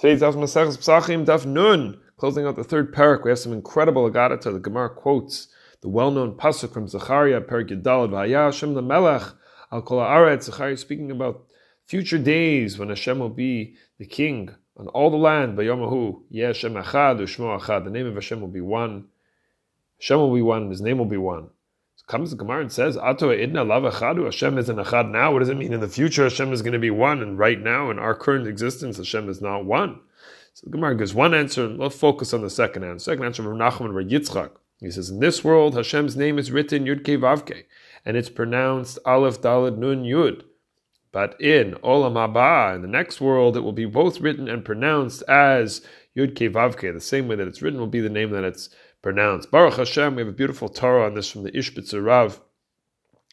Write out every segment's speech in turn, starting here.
Today's Daf Maseches Psachim Daf Nun. Closing out the third parak, we have some incredible agadata. The Gemara quotes the well-known pasuk from Zechariah, Parak Yudalad, V'haya Hashem Melech al kol haaretz. Zechariah speaking about future days when Hashem will be the king on all the land. V'yomahu Yeh Hashem Echad U'Shmo Echad. The name of Hashem will be one. Hashem will be one. His name will be one. Comes the Gemara and says, Ato idna lav echadu. Hashem is an echad now. What does it mean in the future? Hashem is going to be one, and right now in our current existence, Hashem is not one. So the Gemara gives one answer, and let's focus on the second answer. Second answer from Nachman Bar Yitzchak. He says, in this world, Hashem's name is written Yud Ke Vavke, and it's pronounced Aleph Dalad Nun Yud. But in Olam Haba, in the next world, it will be both written and pronounced as Yud Ke Vavke. The same way that it's written will be the name that it's pronounced. Baruch Hashem, we have a beautiful Torah on this from the Ishbitzer Rav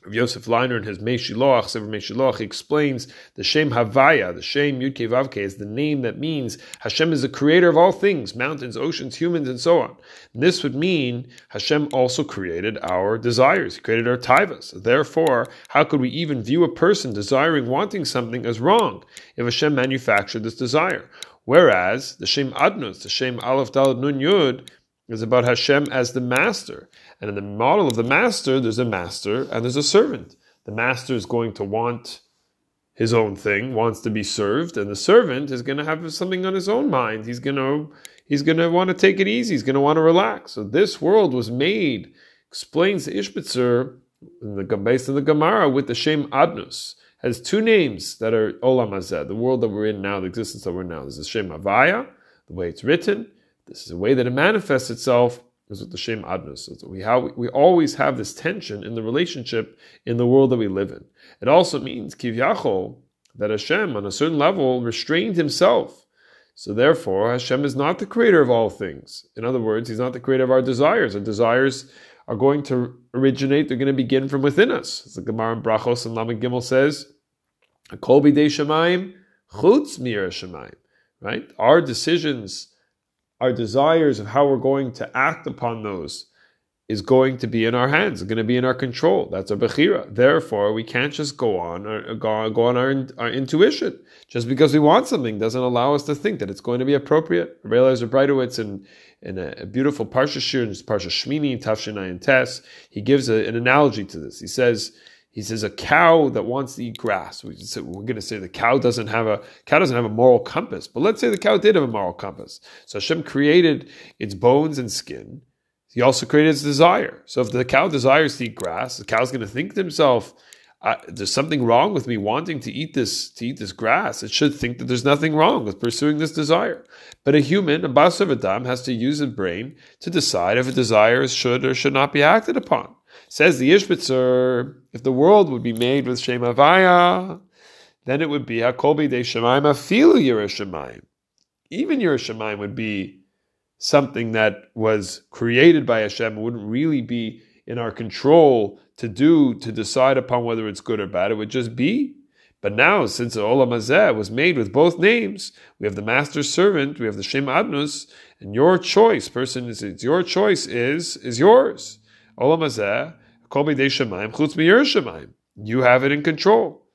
of Yosef Leiner in his Meshiloach, Sefer Meshiloach, he explains the Shem Havaya, the Shem Yud Vavke, is the name that means Hashem is the creator of all things, mountains, oceans, humans, and so on. And this would mean Hashem also created our desires. He created our taivas. Therefore, how could we even view a person desiring, wanting something as wrong if Hashem manufactured this desire? Whereas the Shem Adnus, the Shem Aleph Dalad Nun Yud, is about Hashem as the master. And in the model of the master, there's a master and there's a servant. The master is going to want his own thing, wants to be served, and the servant is going to have something on his own mind. He's going to he's going to want to take it easy. He's going to want to relax. So this world was made, explains the Ishbitzer, in the, based on the Gemara, with the Shem Adnus. Has two names that are Olam Hazeh, the world that we're in now, the existence that we're in now. There's the Shem Havaya, the way it's written, this is a way that it manifests itself is with the Shem Adnus. So we, have, we always have this tension in the relationship in the world that we live in. It also means Kivyachol, that Hashem on a certain level restrained himself. So therefore, Hashem is not the creator of all things. In other words, He's not the creator of our desires. Our desires are going to originate, they're going to begin from within us. As the Gemara in Brachos and Lamed Gimel says, Kol bidei Shemaim, chutz mir Shemaim. Right? Our decisions our desires of how we're going to act upon those is going to be in our hands, going to be in our control. That's our bechira. Therefore, we can't just go on or go, go on our, our intuition. Just because we want something doesn't allow us to think that it's going to be appropriate. Rabbi Eliezer Breitowitz in, in a, a beautiful Parsha Shir, Parsha Shmini, Tafshinai and Tes, he gives a, an analogy to this. He says, he says a cow that wants to eat grass. We are going to say the cow doesn't have a cow doesn't have a moral compass, but let's say the cow did have a moral compass. So Hashem created its bones and skin. He also created its desire. So if the cow desires to eat grass, the cow's going to think to himself, "There's something wrong with me wanting to eat this to eat this grass." It should think that there's nothing wrong with pursuing this desire. But a human, a basar adam, has to use a brain to decide if a desire should or should not be acted upon. Says the Ishbitzer, if the world would be made with Shem Havaya, then it would be Hakobi de Shemaim Afilu Yerushalayim. Even Yerushalayim would be something that was created by Hashem. Wouldn't really be in our control to do, to decide upon whether it's good or bad. It would just be. But now, since the Olam Hazeh was made with both names, we have the master servant, we have the Shem Adnus, and your choice, person, is it's your choice is is yours. Olam Kol Shemaim, Chutz Shemaim. You have it in control.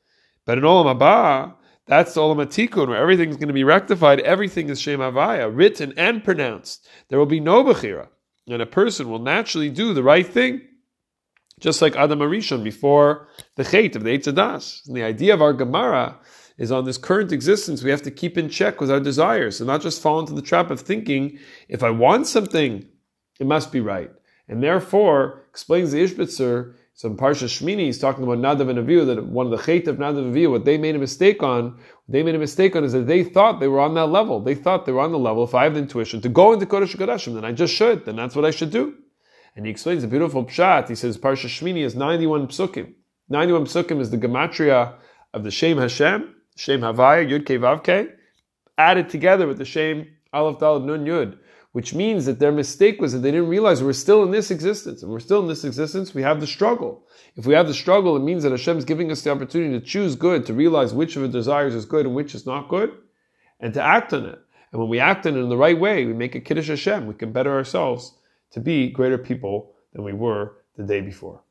But in Olam Haba, that's the Olam Atikun, where everything's going to be rectified. Everything is Shem Havaya, written and pronounced. There will be no Bechira. And a person will naturally do the right thing. Just like Adam Arishon before the Chait of the Eitz HaDaas. And the idea of our Gemara is on this current existence, we have to keep in check with our desires and not just fall into the trap of thinking, if I want something, it must be right. And therefore, explains the Ishbitzer, so in Parsha Shmini, he's talking about Nadav and Avihu, that one of the chait of Nadav and Avihu, what they made a mistake on, they made a mistake on is that they thought they were on that level. They thought they were on the level, if I have the intuition, to go into Kodesh Kodeshim, then I just should, then that's what I should do. And he explains a beautiful pshat. He says Parsha Shmini is 91 psukim. 91 psukim is the gematria of the Shem Hashem, Shem Havaya, Yud Ke Vav Ke, added together with the Shem Aleph Dalad Nun Yud which means that their mistake was that they didn't realize we're still in this existence. And we're still in this existence, we have the struggle. If we have the struggle, it means that Hashem is giving us the opportunity to choose good, to realize which of the desires is good and which is not good, and to act on it. And when we act on it in the right way, we make a Kiddush Hashem. We can better ourselves to be greater people than we were the day before.